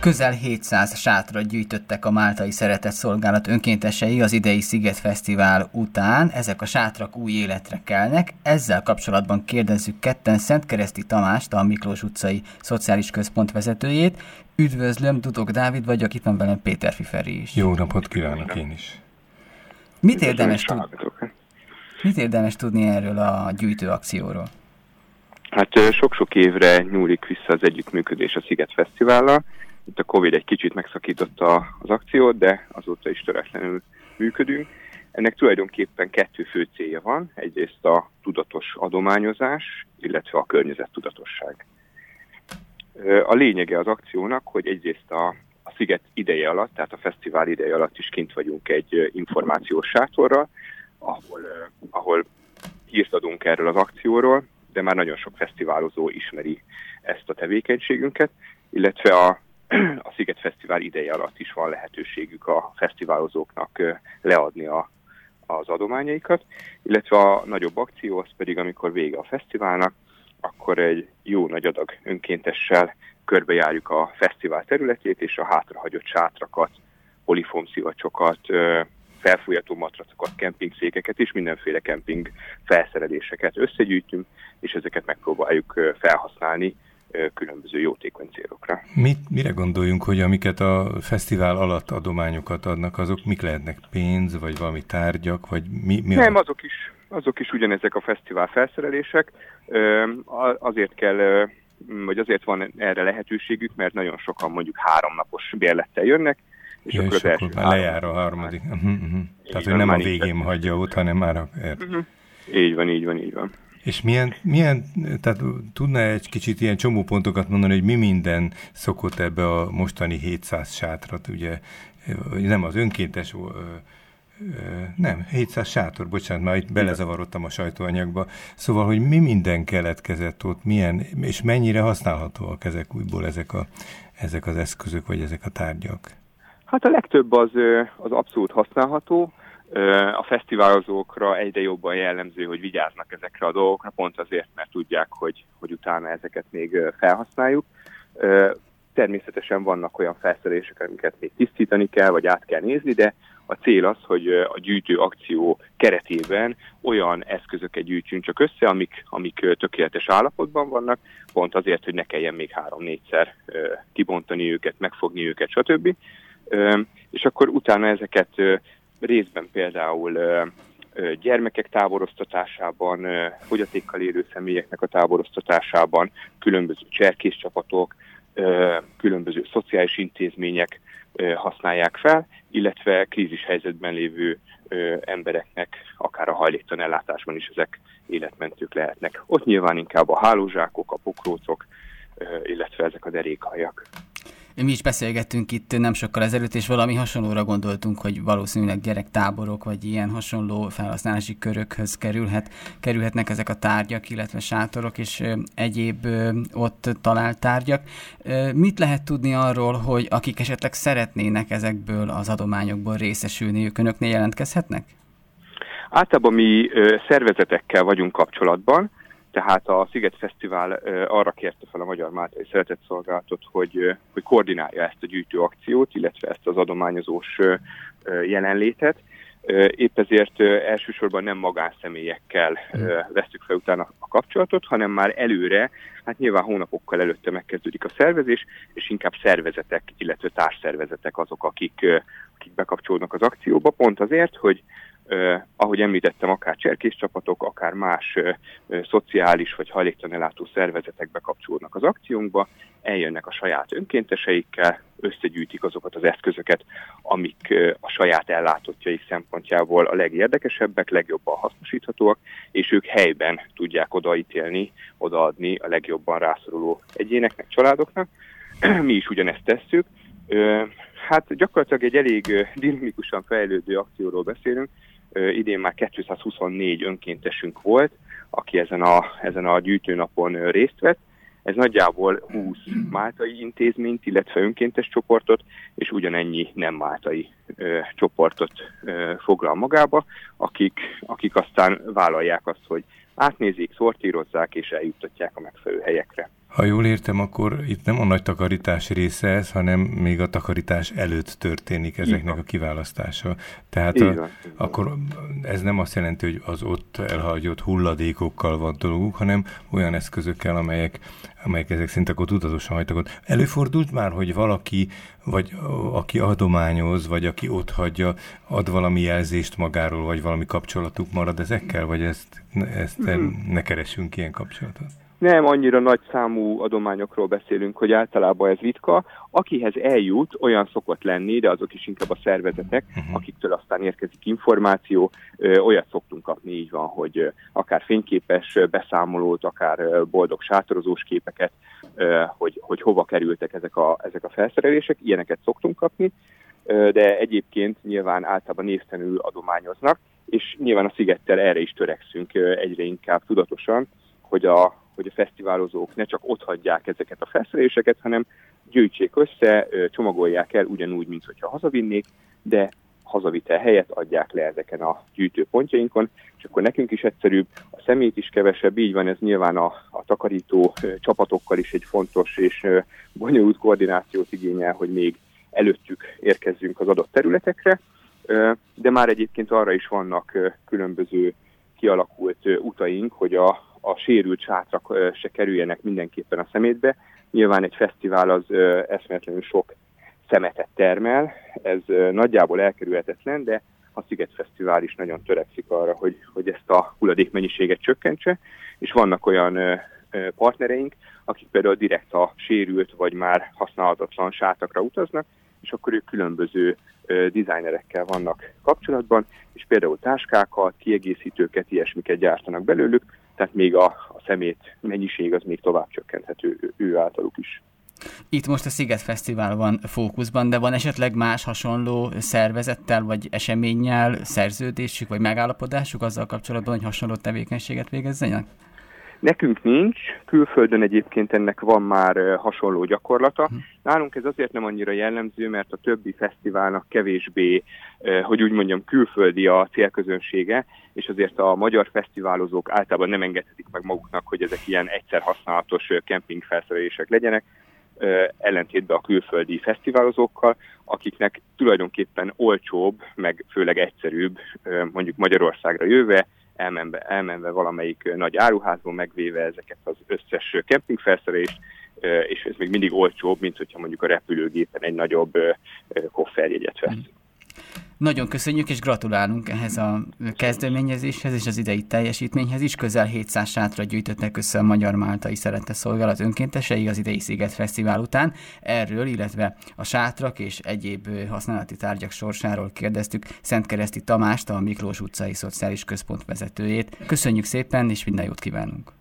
Közel 700 sátrat gyűjtöttek a Máltai Szeretett Szolgálat önkéntesei az idei Sziget Fesztivál után. Ezek a sátrak új életre kelnek. Ezzel kapcsolatban kérdezzük ketten Szent Kereszti Tamást, a Miklós utcai Szociális Központ vezetőjét. Üdvözlöm, Dudok Dávid vagyok, itt van velem Péter Fiferi is. Jó napot kívánok én is. Mit érdemes, tud... Mit érdemes tudni erről a gyűjtőakcióról? Hát sok-sok évre nyúlik vissza az együttműködés a Sziget Fesztivállal itt a Covid egy kicsit megszakította az akciót, de azóta is töretlenül működünk. Ennek tulajdonképpen kettő fő célja van. Egyrészt a tudatos adományozás, illetve a környezettudatosság. A lényege az akciónak, hogy egyrészt a, a sziget ideje alatt, tehát a fesztivál ideje alatt is kint vagyunk egy információs sátorral, ahol, ahol hírt adunk erről az akcióról, de már nagyon sok fesztiválozó ismeri ezt a tevékenységünket, illetve a a Sziget Fesztivál ideje alatt is van lehetőségük a fesztiválozóknak leadni a, az adományaikat, illetve a nagyobb akció az pedig, amikor vége a fesztiválnak, akkor egy jó nagy adag önkéntessel körbejárjuk a fesztivál területét, és a hátrahagyott sátrakat, polifomszivacsokat, felfújható matracokat, kempingszékeket és mindenféle kemping felszereléseket összegyűjtünk, és ezeket megpróbáljuk felhasználni különböző jótékony célokra. Mit, mire gondoljunk, hogy amiket a fesztivál alatt adományokat adnak, azok mik lehetnek? Pénz, vagy valami tárgyak, vagy mi? mi Nem, a... azok is, azok is ugyanezek a fesztivál felszerelések. Azért kell, vagy azért van erre lehetőségük, mert nagyon sokan mondjuk háromnapos bérlettel jönnek, és ja, akkor, és akkor már lejár a harmadik. Uh-huh, uh-huh. Tehát, hogy nem a végén hagyja ott, hanem már a... Uh-huh. Így van, így van, így van. És milyen, milyen, tehát tudná egy kicsit ilyen csomópontokat mondani, hogy mi minden szokott ebbe a mostani 700 sátrat, ugye nem az önkéntes, nem, 700 sátor, bocsánat, már itt belezavarodtam a sajtóanyagba. Szóval, hogy mi minden keletkezett ott, milyen, és mennyire használhatóak ezek újból ezek, a, ezek az eszközök, vagy ezek a tárgyak? Hát a legtöbb az, az abszolút használható. A fesztiválozókra egyre jobban jellemző, hogy vigyáznak ezekre a dolgokra, pont azért, mert tudják, hogy, hogy utána ezeket még felhasználjuk. Természetesen vannak olyan felszerelések, amiket még tisztítani kell, vagy át kell nézni, de a cél az, hogy a gyűjtő akció keretében olyan eszközöket gyűjtsünk csak össze, amik, amik tökéletes állapotban vannak, pont azért, hogy ne kelljen még három-négyszer kibontani őket, megfogni őket, stb. És akkor utána ezeket részben például gyermekek táboroztatásában, fogyatékkal élő személyeknek a táboroztatásában, különböző cserkészcsapatok, különböző szociális intézmények használják fel, illetve krízis helyzetben lévő embereknek, akár a hajléktalan ellátásban is ezek életmentők lehetnek. Ott nyilván inkább a hálózsákok, a pokrócok, illetve ezek a derékhajak. Mi is beszélgettünk itt nem sokkal ezelőtt, és valami hasonlóra gondoltunk, hogy valószínűleg gyerektáborok, vagy ilyen hasonló felhasználási körökhöz kerülhet, kerülhetnek ezek a tárgyak, illetve sátorok, és egyéb ott talált tárgyak. Mit lehet tudni arról, hogy akik esetleg szeretnének ezekből az adományokból részesülni, ők önöknél jelentkezhetnek? Általában mi szervezetekkel vagyunk kapcsolatban, tehát a Sziget Fesztivál arra kérte fel a Magyar Máltai Szeretett Szolgálatot, hogy, hogy koordinálja ezt a gyűjtő akciót, illetve ezt az adományozós jelenlétet. Épp ezért elsősorban nem magánszemélyekkel vesztük fel utána a kapcsolatot, hanem már előre, hát nyilván hónapokkal előtte megkezdődik a szervezés, és inkább szervezetek, illetve társszervezetek azok, akik, akik bekapcsolódnak az akcióba, pont azért, hogy Uh, ahogy említettem, akár cserkészcsapatok, akár más uh, szociális vagy hajléktalanellátó szervezetek bekapcsolódnak az akciónkba, eljönnek a saját önkénteseikkel, összegyűjtik azokat az eszközöket, amik uh, a saját ellátottjaik szempontjából a legérdekesebbek, legjobban hasznosíthatóak, és ők helyben tudják odaítélni, odaadni a legjobban rászoruló egyéneknek, családoknak. Mi is ugyanezt tesszük. Hát gyakorlatilag egy elég dinamikusan fejlődő akcióról beszélünk, idén már 224 önkéntesünk volt, aki ezen a, ezen a gyűjtőnapon részt vett. Ez nagyjából 20 máltai intézményt, illetve önkéntes csoportot, és ugyanennyi nem máltai ö, csoportot ö, foglal magába, akik, akik aztán vállalják azt, hogy átnézik, szortírozzák és eljuttatják a megfelelő helyekre. Ha jól értem, akkor itt nem a nagy takarítás része ez, hanem még a takarítás előtt történik ezeknek a kiválasztása. Tehát a, akkor ez nem azt jelenti, hogy az ott elhagyott hulladékokkal van dolguk, hanem olyan eszközökkel, amelyek, amelyek ezek szinte akkor tudatosan hagytak ott. Előfordult már, hogy valaki, vagy aki adományoz, vagy aki ott hagyja, ad valami jelzést magáról, vagy valami kapcsolatuk marad ezekkel, vagy ezt, ezt mm-hmm. ne keresünk ilyen kapcsolatot? Nem annyira nagy számú adományokról beszélünk, hogy általában ez ritka. Akihez eljut, olyan szokott lenni, de azok is inkább a szervezetek, uh-huh. akiktől aztán érkezik információ, olyat szoktunk kapni, így van, hogy akár fényképes beszámolót, akár boldog sátorozós képeket, hogy, hogy hova kerültek ezek a, ezek a felszerelések, ilyeneket szoktunk kapni, de egyébként nyilván általában névtelenül adományoznak, és nyilván a szigettel erre is törekszünk egyre inkább tudatosan, hogy a, hogy a fesztiválozók ne csak ott hagyják ezeket a felszereléseket, hanem gyűjtsék össze, csomagolják el ugyanúgy, mint hogyha hazavinnék, de hazavitel helyett adják le ezeken a gyűjtőpontjainkon, és akkor nekünk is egyszerűbb, a szemét is kevesebb, így van ez nyilván a, a takarító csapatokkal is egy fontos és bonyolult koordinációt igényel, hogy még előttük érkezzünk az adott területekre, de már egyébként arra is vannak különböző kialakult utaink, hogy a, a sérült sátrak se kerüljenek mindenképpen a szemétbe. Nyilván egy fesztivál az eszméletlenül sok szemetet termel, ez nagyjából elkerülhetetlen, de a Sziget Fesztivál is nagyon törekszik arra, hogy, hogy ezt a hulladékmennyiséget csökkentse, és vannak olyan partnereink, akik például direkt a sérült vagy már használhatatlan sátakra utaznak, és akkor ők különböző designerekkel vannak kapcsolatban, és például táskákat, kiegészítőket, ilyesmiket gyártanak belőlük, tehát még a, a szemét mennyiség az még tovább csökkenthető ő, ő általuk is. Itt most a Sziget Fesztivál van fókuszban, de van esetleg más hasonló szervezettel vagy eseménnyel szerződésük vagy megállapodásuk azzal kapcsolatban, hogy hasonló tevékenységet végezzenek? Nekünk nincs, külföldön egyébként ennek van már hasonló gyakorlata. Hm. Nálunk ez azért nem annyira jellemző, mert a többi fesztiválnak kevésbé, hogy úgy mondjam, külföldi a célközönsége, és azért a magyar fesztiválozók általában nem engedhetik meg maguknak, hogy ezek ilyen egyszer használatos kempingfelszerelések legyenek, ellentétben a külföldi fesztiválozókkal, akiknek tulajdonképpen olcsóbb, meg főleg egyszerűbb mondjuk Magyarországra jöve elmenve, elmenve valamelyik nagy áruházból, megvéve ezeket az összes kempingfelszerelést, és ez még mindig olcsóbb, mint hogyha mondjuk a repülőgépen egy nagyobb kofferjegyet vesz. Nagyon köszönjük és gratulálunk ehhez a kezdeményezéshez és az idei teljesítményhez is. Közel 700 sátra gyűjtöttek össze a Magyar Máltai Szerette Szolgálat önkéntesei az idei Sziget Fesztivál után. Erről, illetve a sátrak és egyéb használati tárgyak sorsáról kérdeztük Szentkereszti Tamást, a Miklós utcai Szociális Központ vezetőjét. Köszönjük szépen és minden jót kívánunk!